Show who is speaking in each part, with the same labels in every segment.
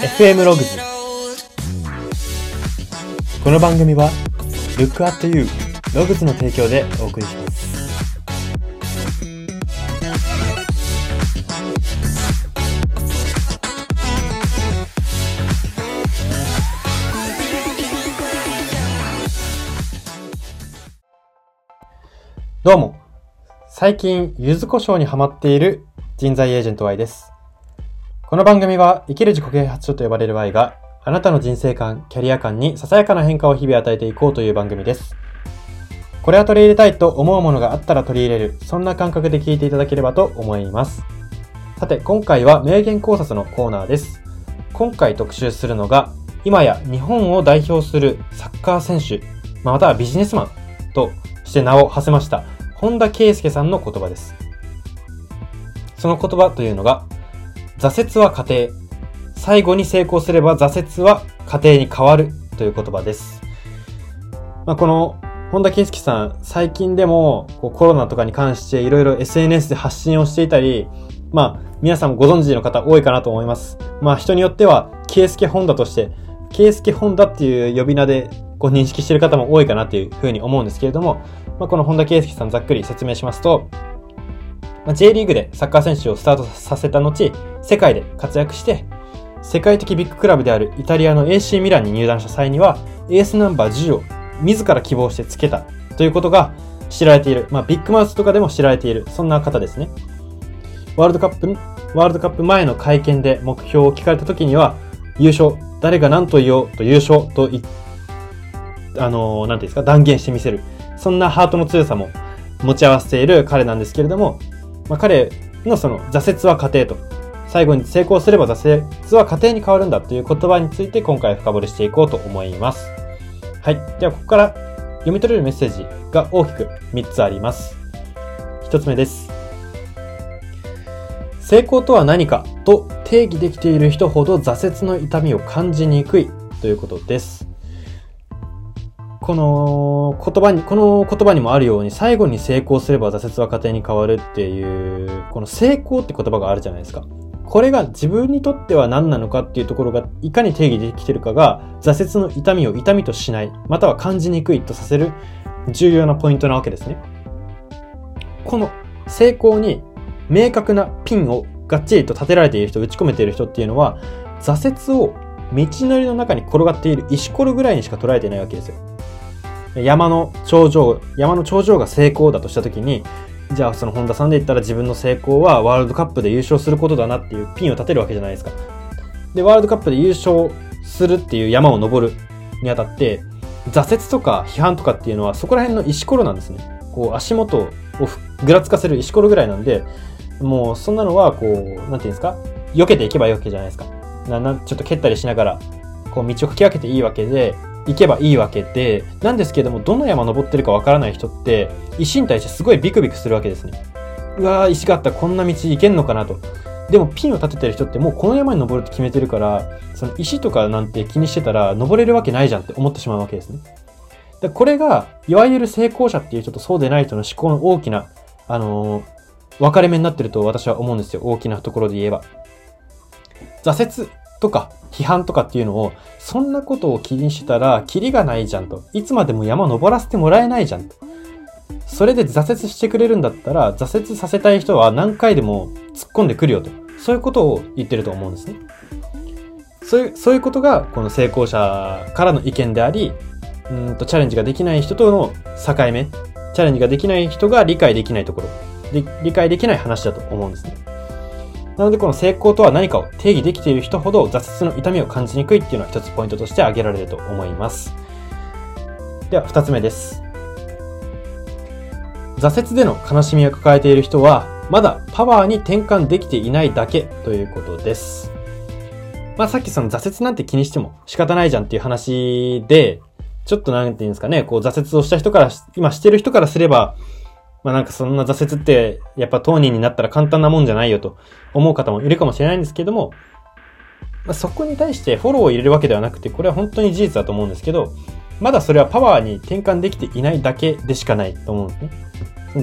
Speaker 1: FM ログズこの番組は Look at You ログズの提供でお送りします。どうも。最近柚子胡椒にハマっている人材エージェント Y です。この番組は生きる自己啓発書と呼ばれる Y があなたの人生観、キャリア観にささやかな変化を日々与えていこうという番組です。これは取り入れたいと思うものがあったら取り入れる、そんな感覚で聞いていただければと思います。さて、今回は名言考察のコーナーです。今回特集するのが、今や日本を代表するサッカー選手、またはビジネスマンとして名を馳せました、本田圭佑さんの言葉です。その言葉というのが、挫折は過程。最後に成功すれば挫折は過程に変わるという言葉です。まあ、この本田圭佑さん、最近でもこうコロナとかに関していろいろ SNS で発信をしていたり、まあ、皆さんもご存知の方多いかなと思います。まあ、人によっては、圭佑本田として、圭佑本田っていう呼び名でこう認識している方も多いかなというふうに思うんですけれども、まあ、この本田圭佑さんざっくり説明しますと、まあ、J リーグでサッカー選手をスタートさせた後、世界で活躍して、世界的ビッグクラブであるイタリアの AC ミランに入団した際には、エースナンバー10を自ら希望してつけたということが知られている。まあ、ビッグマウスとかでも知られている。そんな方ですね。ワールドカップ、ワールドカップ前の会見で目標を聞かれた時には、優勝、誰が何と言おうと優勝とあのー、なんていうんですか、断言してみせる。そんなハートの強さも持ち合わせている彼なんですけれども、まあ、彼のその挫折は過程と、最後に成功すれば挫折は過程に変わるんだという言葉について今回深掘りしていこうと思います。はい。では、ここから読み取れるメッセージが大きく3つあります。1つ目です。成功とは何かと定義できている人ほど挫折の痛みを感じにくいということです。この言葉に、この言葉にもあるように、最後に成功すれば挫折は過程に変わるっていう、この成功って言葉があるじゃないですか。これが自分にとっては何なのかっていうところがいかに定義できてるかが挫折の痛みを痛みとしない、または感じにくいとさせる重要なポイントなわけですね。この成功に明確なピンをがっちりと立てられている人、打ち込めている人っていうのは挫折を道のりの中に転がっている石ころぐらいにしか捉えてないわけですよ。山の頂上、山の頂上が成功だとしたときに、じゃあその本田さんで言ったら自分の成功はワールドカップで優勝することだなっていうピンを立てるわけじゃないですか。で、ワールドカップで優勝するっていう山を登るにあたって、挫折とか批判とかっていうのはそこら辺の石ころなんですね。こう足元をぐらつかせる石ころぐらいなんで、もうそんなのはこう、なんていうんですか？避けていけばいいわけじゃないですか。ななちょっと蹴ったりしながら、こう道をかき分けていいわけで、行けばいいわけで、なんですけども、どの山登ってるかわからない人って、石に対してすごいビクビクするわけですね。うわー、石があったらこんな道行けんのかなと。でもピンを立ててる人ってもうこの山に登るって決めてるから、その石とかなんて気にしてたら登れるわけないじゃんって思ってしまうわけですね。でこれが、いわゆる成功者っていう人とそうでない人の思考の大きな、あのー、分かれ目になってると私は思うんですよ。大きなところで言えば。挫折とか批判とかっていうのを、そんなことを気にしてたら、キリがないじゃんと。いつまでも山登らせてもらえないじゃんと。それで挫折してくれるんだったら、挫折させたい人は何回でも突っ込んでくるよと。そういうことを言ってると思うんですね。そういう、そういうことが、この成功者からの意見であり、うんと、チャレンジができない人との境目。チャレンジができない人が理解できないところ。で理解できない話だと思うんですね。なのでこの成功とは何かを定義できている人ほど挫折の痛みを感じにくいっていうのは一つポイントとして挙げられると思います。では二つ目です。挫折での悲しみを抱えている人はまだパワーに転換できていないだけということです。まあさっきその挫折なんて気にしても仕方ないじゃんっていう話で、ちょっとなんていうんですかね、こう挫折をした人から、今してる人からすれば、まあなんかそんな挫折って、やっぱ当人になったら簡単なもんじゃないよと思う方もいるかもしれないんですけども、まあ、そこに対してフォローを入れるわけではなくて、これは本当に事実だと思うんですけど、まだそれはパワーに転換できていないだけでしかないと思うんですね。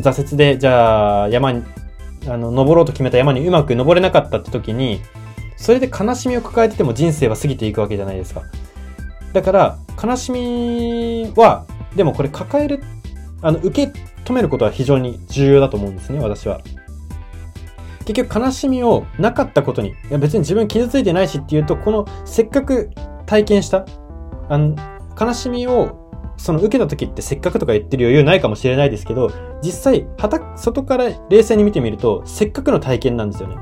Speaker 1: 挫折で、じゃあ山に、あの、登ろうと決めた山にうまく登れなかったって時に、それで悲しみを抱えてても人生は過ぎていくわけじゃないですか。だから、悲しみは、でもこれ抱える、あの、受け止めることは非常に重要だと思うんですね、私は。結局悲しみをなかったことに、いや別に自分傷ついてないしっていうと、このせっかく体験した、あの、悲しみをその受けた時ってせっかくとか言ってる余裕ないかもしれないですけど、実際、はた、外から冷静に見てみると、せっかくの体験なんですよね。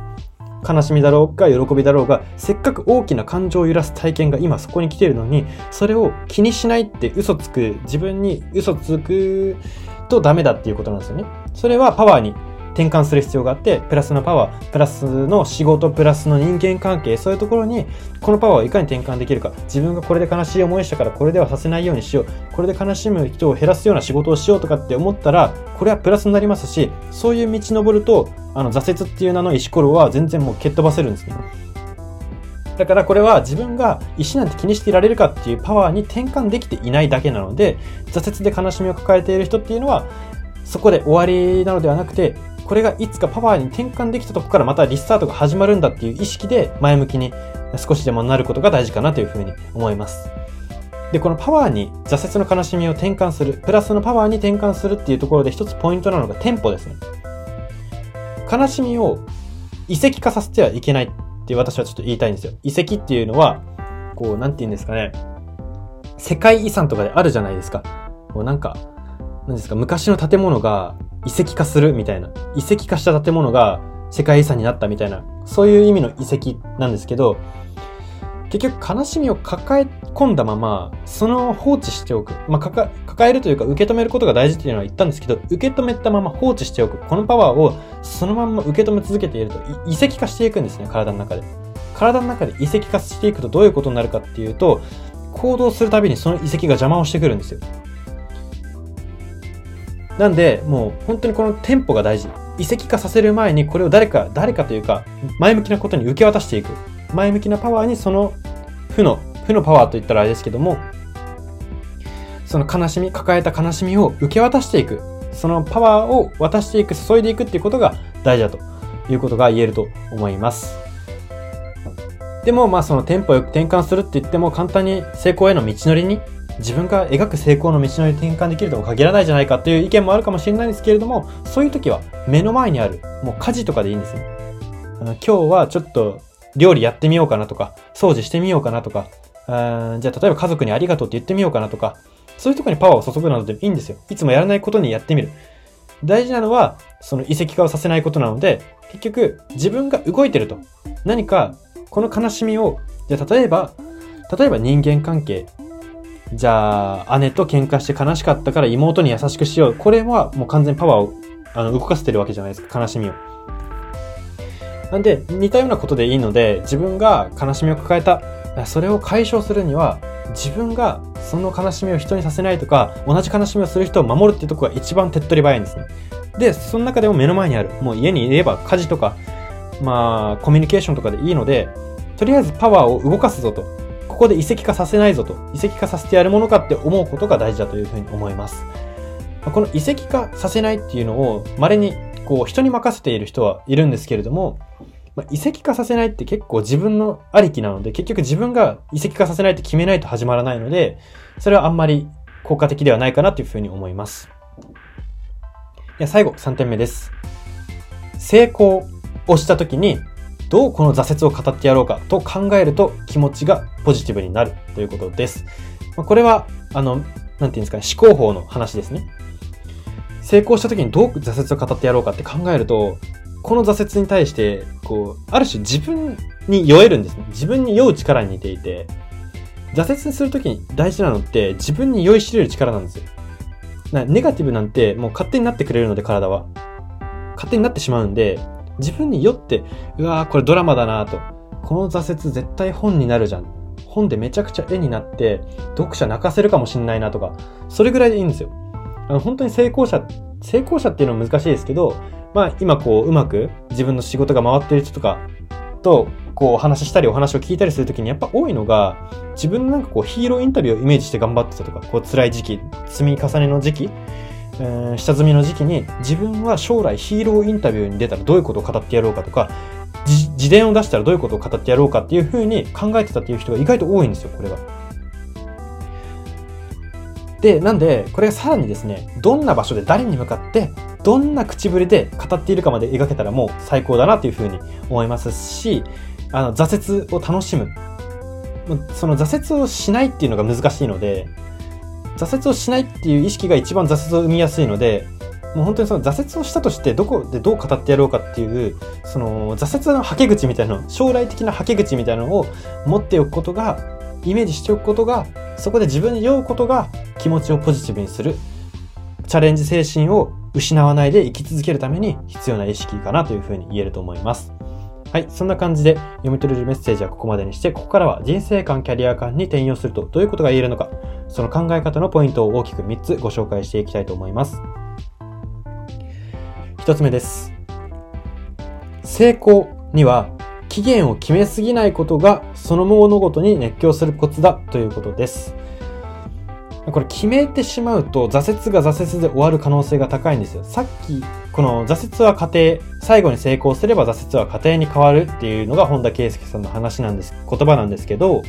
Speaker 1: 悲しみだろうが喜びだろうが、せっかく大きな感情を揺らす体験が今そこに来てるのに、それを気にしないって嘘つく、自分に嘘つくとダメだっていうことなんですよね。それはパワーに転換する必要があって、プラスのパワー、プラスの仕事、プラスの人間関係、そういうところに、このパワーをいかに転換できるか。自分がこれで悲しい思いしたから、これではさせないようにしよう。これで悲しむ人を減らすような仕事をしようとかって思ったら、これはプラスになりますし、そういう道登ると、あの、挫折っていう名の石ころは全然もう蹴っ飛ばせるんですね。だからこれは自分が石なんて気にしていられるかっていうパワーに転換できていないだけなので、挫折で悲しみを抱えている人っていうのは、そこで終わりなのではなくて、これがいつかパワーに転換できたとこからまたリスタートが始まるんだっていう意識で前向きに少しでもなることが大事かなというふうに思います。で、このパワーに挫折の悲しみを転換する、プラスのパワーに転換するっていうところで一つポイントなのがテンポですね。悲しみを遺跡化させてはいけないって私はちょっと言いたいんですよ。遺跡っていうのは、こう、なんて言うんですかね。世界遺産とかであるじゃないですか。こうなんか、何ですか、昔の建物が遺跡化するみたいな、遺跡化した建物が世界遺産になったみたいな、そういう意味の遺跡なんですけど、結局悲しみを抱え込んだまま、その放置しておく。まあ、抱えるというか受け止めることが大事っていうのは言ったんですけど、受け止めたまま放置しておく。このパワーをそのまま受け止め続けていると、遺跡化していくんですね、体の中で。体の中で遺跡化していくとどういうことになるかっていうと、行動するたびにその遺跡が邪魔をしてくるんですよ。なんで、もう本当にこのテンポが大事。移籍化させる前にこれを誰か、誰かというか、前向きなことに受け渡していく。前向きなパワーにその負の、負のパワーと言ったらあれですけども、その悲しみ、抱えた悲しみを受け渡していく。そのパワーを渡していく、注いでいくっていうことが大事だということが言えると思います。でも、まあそのテンポよく転換するって言っても簡単に成功への道のりに自分が描く成功の道のり転換できるとも限らないじゃないかという意見もあるかもしれないんですけれども、そういう時は目の前にある、もう家事とかでいいんですね。あの今日はちょっと料理やってみようかなとか、掃除してみようかなとか、あじゃあ例えば家族にありがとうって言ってみようかなとか、そういうとこにパワーを注ぐなどでいいんですよ。いつもやらないことにやってみる。大事なのは、その遺跡化をさせないことなので、結局自分が動いてると。何か、この悲しみを、じゃあ例えば、例えば人間関係、じゃあ、姉と喧嘩して悲しかったから妹に優しくしよう。これはもう完全にパワーをあの動かせてるわけじゃないですか、悲しみを。なんで、似たようなことでいいので、自分が悲しみを抱えた、それを解消するには、自分がその悲しみを人にさせないとか、同じ悲しみをする人を守るっていうところが一番手っ取り早いんですね。で、その中でも目の前にある、もう家にいれば家事とか、まあ、コミュニケーションとかでいいので、とりあえずパワーを動かすぞと。ここで移籍化させないぞと、移籍化させてやるものかって思うことが大事だというふうに思います。この移籍化させないっていうのを、稀にこう人に任せている人はいるんですけれども、まあ、移籍化させないって結構自分のありきなので、結局自分が移籍化させないって決めないと始まらないので、それはあんまり効果的ではないかなというふうに思います。で最後、3点目です。成功をした時にどうこの挫折を語ってやろうかと考えると気持ちがポジティブになるということです。まあこれは、あの、なんていうんですかね、思考法の話ですね。成功した時にどう挫折を語ってやろうかって考えると、この挫折に対して、こう、ある種自分に酔えるんですね。自分に酔う力に似ていて、挫折するときに大事なのって自分に酔いしれる力なんですよ。ネガティブなんてもう勝手になってくれるので体は。勝手になってしまうんで、自分に酔って、うわーこれドラマだなと。この挫折絶対本になるじゃん。本でめちゃくちゃ絵になって、読者泣かせるかもしんないなとか、それぐらいでいいんですよ。あの、本当に成功者、成功者っていうのは難しいですけど、まあ今こう、うまく自分の仕事が回ってる人とかと、こうお話ししたりお話を聞いたりするときにやっぱ多いのが、自分のなんかこうヒーローインタビューをイメージして頑張ってたとか、こう辛い時期、積み重ねの時期、えー、下積みの時期に自分は将来ヒーローインタビューに出たらどういうことを語ってやろうかとか、自伝を出したらどういうことを語ってやろうかっていうふうに考えてたっていう人が意外と多いんですよ、これが。で、なんで、これがさらにですね、どんな場所で誰に向かって、どんな口ぶりで語っているかまで描けたらもう最高だなっていうふうに思いますし、あの、挫折を楽しむ。その挫折をしないっていうのが難しいので、挫折をしないっていう意識が一番挫折を生みやすいので、もう本当にその挫折をしたとしてどこでどう語ってやろうかっていう、その挫折のはけ口みたいなの、将来的なはけ口みたいなのを持っておくことが、イメージしておくことが、そこで自分に酔うことが気持ちをポジティブにする、チャレンジ精神を失わないで生き続けるために必要な意識かなというふうに言えると思います。はい。そんな感じで読み取れるメッセージはここまでにして、ここからは人生観、キャリア観に転用するとどういうことが言えるのか、その考え方のポイントを大きく3つご紹介していきたいと思います。1つ目です。成功には期限を決めすぎないことがその物事に熱狂するコツだということです。これ決めてしまうと挫折が挫折で終わる可能性が高いんですよ。さっき、この挫折は過程、最後に成功すれば挫折は過程に変わるっていうのが本田圭佑さんの話なんです、言葉なんですけど、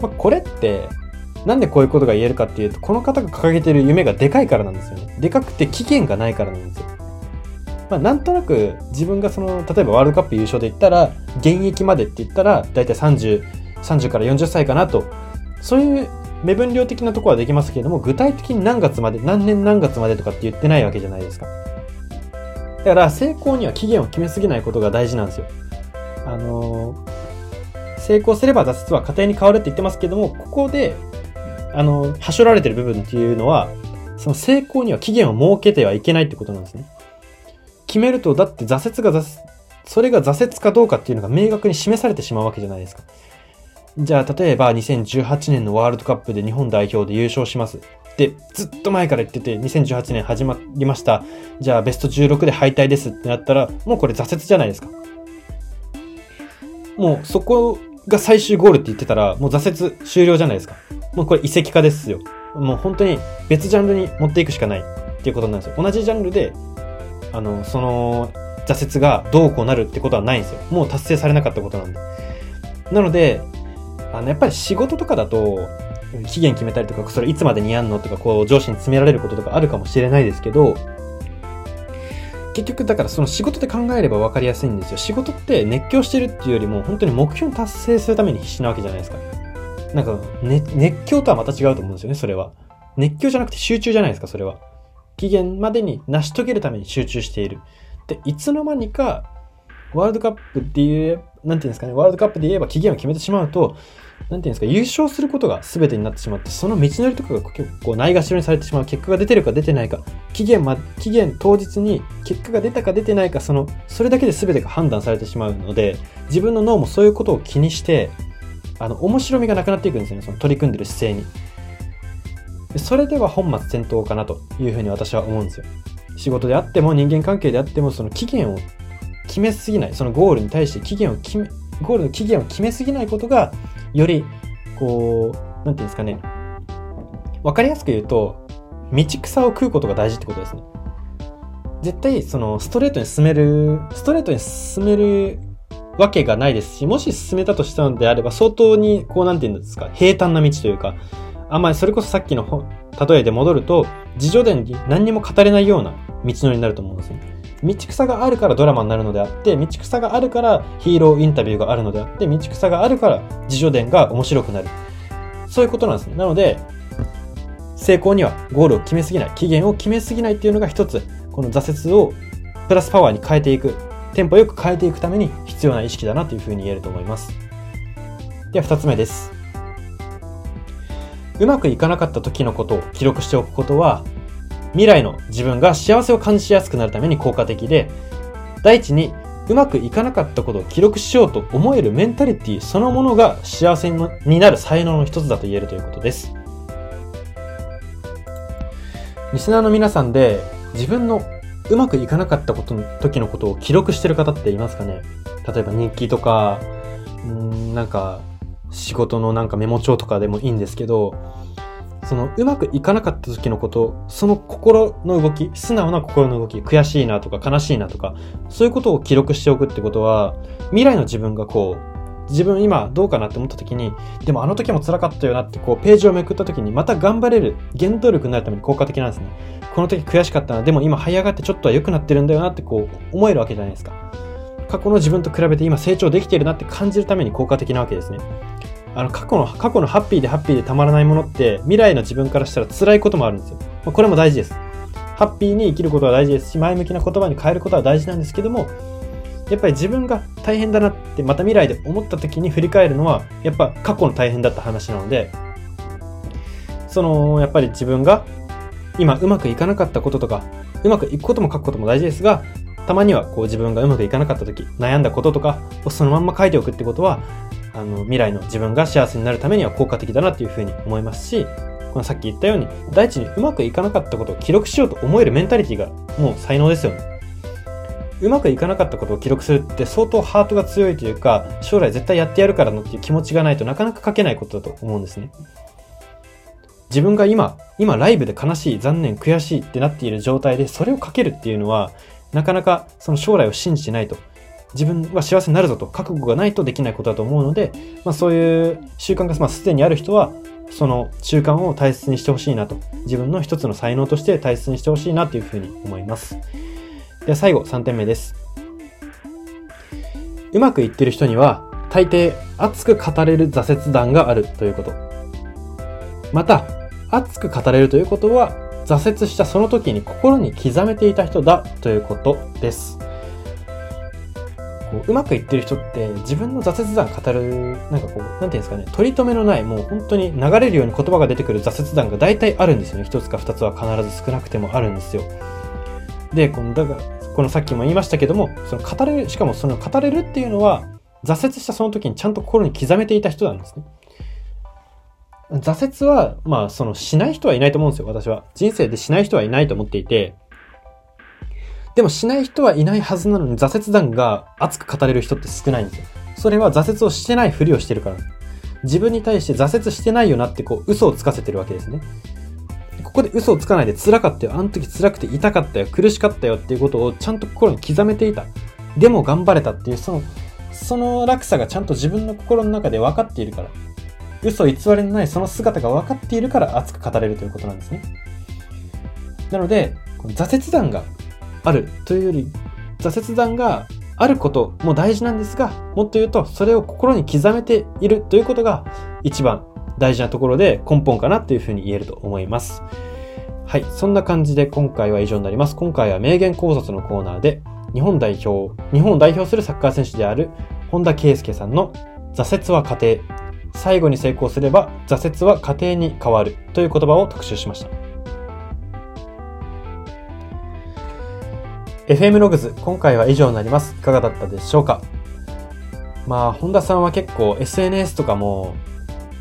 Speaker 1: まあ、これってなんでこういうことが言えるかっていうと、この方が掲げてる夢がでかいからなんですよね。でかくて期限がないからなんですよ。まあ、なんとなく自分がその、例えばワールドカップ優勝で言ったら、現役までって言ったら、だいたい30、30から40歳かなと。そういう目分量的なところはできますけれども、具体的に何月まで、何年何月までとかって言ってないわけじゃないですか。だから成功には期限を決めすぎないことが大事なんですよ。あのー、成功すれば挫折は家庭に変わるって言ってますけども、ここであの、はしょられてる部分っていうのは、その成功には期限を設けてはいけないってことなんですね。決めると、だって挫折が挫折、それが挫折かどうかっていうのが明確に示されてしまうわけじゃないですか。じゃあ、例えば2018年のワールドカップで日本代表で優勝します。で、ずっと前から言ってて、2018年始まりました。じゃあ、ベスト16で敗退ですってなったら、もうこれ挫折じゃないですか。もうそこが最終ゴールって言ってたら、もう挫折終了じゃないですか。もうこれ遺跡化ですよ。もう本当に別ジャンルに持っていくしかないっていうことなんですよ。同じジャンルで、あの、その挫折がどうこうなるってことはないんですよ。もう達成されなかったことなんで。なので、あの、やっぱり仕事とかだと、期限決めたりとか、それいつまでにやんのとか、こう、上司に詰められることとかあるかもしれないですけど、結局、だからその仕事で考えれば分かりやすいんですよ。仕事って熱狂してるっていうよりも、本当に目標を達成するために必死なわけじゃないですか。なんか、ね、熱狂とはまた違うと思うんですよね、それは。熱狂じゃなくて集中じゃないですか、それは。期限までに成し遂げるために集中している。で、いつの間にか、ワールドカップっていう、なんていうんですかね、ワールドカップで言えば期限を決めてしまうと、なんていうんですか、優勝することが全てになってしまって、その道のりとかが結構ないがしろにされてしまう。結果が出てるか出てないか、期限ま、期限当日に結果が出たか出てないか、その、それだけで全てが判断されてしまうので、自分の脳もそういうことを気にして、あの、面白みがなくなっていくんですよね、その取り組んでる姿勢に。それでは本末転倒かなというふうに私は思うんですよ。仕事であっても人間関係であっても、その期限を決めすぎない、そのゴールに対して期限を決め、ゴールの期限を決めすぎないことが、より、こう、なんていうんですかね、わかりやすく言うと、道草を食うことが大事ってことですね。絶対、その、ストレートに進める、ストレートに進めるわけがないですし、もし進めたとしたのであれば、相当に、こうなんて言うんですか、平坦な道というか、あんまりそれこそさっきの例えで戻ると、自助伝に何にも語れないような道のりになると思うんですね。道草があるからドラマになるのであって、道草があるからヒーローインタビューがあるのであって、道草があるから自助伝が面白くなる。そういうことなんですね。なので、成功にはゴールを決めすぎない、期限を決めすぎないっていうのが一つ、この挫折をプラスパワーに変えていくテンポよく変えていくために必要な意識だなというふうに言えると思います。では二つ目です。うまくいかなかった時のことを記録しておくことは、未来の自分が幸せを感じやすくなるために効果的で、第一にうまくいかなかったことを記録しようと思えるメンタリティそのものが幸せになる才能の一つだと言えるということです。リスナーの皆さんで自分のうまくいかなかったことの時のことを記録してる方っていますかね？例えば日記とか、んなんか仕事のなんかメモ帳とかでもいいんですけど、そのうまくいかなかった時のこと、その心の動き、素直な心の動き、悔しいなとか悲しいなとか、そういうことを記録しておくってことは、未来の自分がこう、自分今どうかなって思った時に、でもあの時も辛かったよなってこうページをめくった時にまた頑張れる原動力になるために効果的なんですね。この時悔しかったな、でも今這い上がってちょっとは良くなってるんだよなってこう思えるわけじゃないですか。過去の自分と比べて今成長できてるなって感じるために効果的なわけですね。あの過去の、過去のハッピーでハッピーでたまらないものって未来の自分からしたら辛いこともあるんですよ。まあこれも大事です。ハッピーに生きることは大事ですし、前向きな言葉に変えることは大事なんですけども、やっぱり自分が大変だなってまた未来で思った時に振り返るのは、やっぱ過去の大変だった話なので、その、やっぱり自分が今うまくいかなかったこととか、うまくいくことも書くことも大事ですが、たまにはこう自分がうまくいかなかった時、悩んだこととかをそのまんま書いておくってことは、あの、未来の自分が幸せになるためには効果的だなっていうふうに思いますし、このさっき言ったように、第一にうまくいかなかったことを記録しようと思えるメンタリティがもう才能ですよね。うまくいかなかったことを記録するって相当ハートが強いというか、将来絶対やってやるからのっていう気持ちがないとなかなか書けないことだと思うんですね。自分が今、今ライブで悲しい、残念、悔しいってなっている状態でそれを書けるっていうのは、なかなかその将来を信じてないと。自分は幸せになるぞと覚悟がないとできないことだと思うので、まあそういう習慣がまあすでにある人は、その習慣を大切にしてほしいなと。自分の一つの才能として大切にしてほしいなというふうに思います。では最後3点目です。うまくいってる人には、大抵熱く語れる挫折談があるということ。また、熱く語れるということは、挫折したその時に心に刻めていた人だということです。うまくいってる人って自分の挫折談語る、なんかこう、なんていうんですかね、取り留めのない、もう本当に流れるように言葉が出てくる挫折談が大体あるんですよね。一つか二つは必ず少なくてもあるんですよ。で、この、だから、このさっきも言いましたけども、その語れる、しかもその語れるっていうのは、挫折したその時にちゃんと心に刻めていた人なんですね。挫折は、まあ、その、しない人はいないと思うんですよ、私は。人生でしない人はいないと思っていて、でもしない人はいないはずなのに挫折談が熱く語れる人って少ないんですよ。それは挫折をしてないふりをしてるから。自分に対して挫折してないよなってこう嘘をつかせてるわけですね。ここで嘘をつかないで辛かったよ。あの時辛くて痛かったよ。苦しかったよっていうことをちゃんと心に刻めていた。でも頑張れたっていうその、その落差がちゃんと自分の心の中で分かっているから。嘘偽りのないその姿が分かっているから熱く語れるということなんですね。なので、この挫折談があるというより、挫折談があることも大事なんですが、もっと言うと、それを心に刻めているということが一番大事なところで根本かなというふうに言えると思います。はい。そんな感じで今回は以上になります。今回は名言考察のコーナーで、日本代表、日本を代表するサッカー選手である本田圭佑さんの挫折は家庭、最後に成功すれば挫折は家庭に変わるという言葉を特集しました。FM ログズ、今回は以上になります。いかがだったでしょうか？まあ、本田さんは結構 SNS とかも、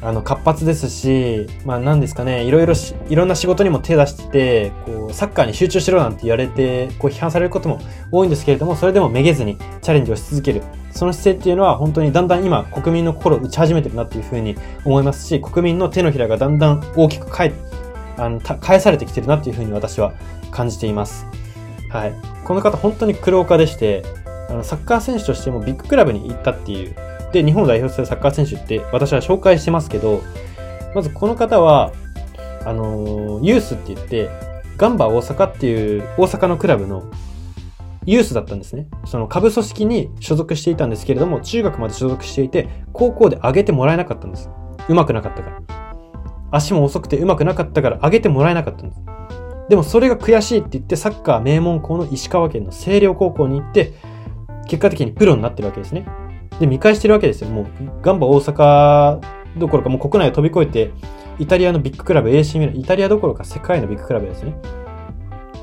Speaker 1: あの、活発ですし、まあ何ですかね、いろいろ、いろんな仕事にも手出してて、こう、サッカーに集中しろなんて言われて、こう批判されることも多いんですけれども、それでもめげずにチャレンジをし続ける。その姿勢っていうのは本当にだんだん今、国民の心を打ち始めてるなっていうふうに思いますし、国民の手のひらがだんだん大きく返、あの、返されてきてるなっていうふうに私は感じています。はい。この方本当に苦労家でして、あのサッカー選手としてもビッグクラブに行ったっていう。で、日本を代表するサッカー選手って私は紹介してますけど、まずこの方は、あのユースって言って、ガンバ大阪っていう大阪のクラブのユースだったんですね。その下部組織に所属していたんですけれども、中学まで所属していて、高校で上げてもらえなかったんです。上手くなかったから。足も遅くて上手くなかったから上げてもらえなかったんです。でもそれが悔しいって言って、サッカー名門校の石川県の星稜高校に行って、結果的にプロになってるわけですね。で、見返してるわけですよ。もう、ガンバ大阪どころかもう国内を飛び越えて、イタリアのビッグクラブ AC ミラン、イタリアどころか世界のビッグクラブですね。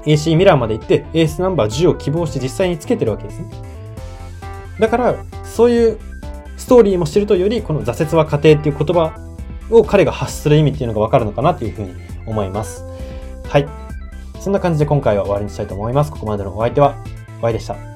Speaker 1: AC ミランまで行って、エースナンバー10を希望して実際につけてるわけですね。だから、そういうストーリーも知るとより、この挫折は過程っていう言葉を彼が発する意味っていうのがわかるのかなっていうふうに思います。はい。そんな感じで今回は終わりにしたいと思います。ここまでのお相手は、Y でした。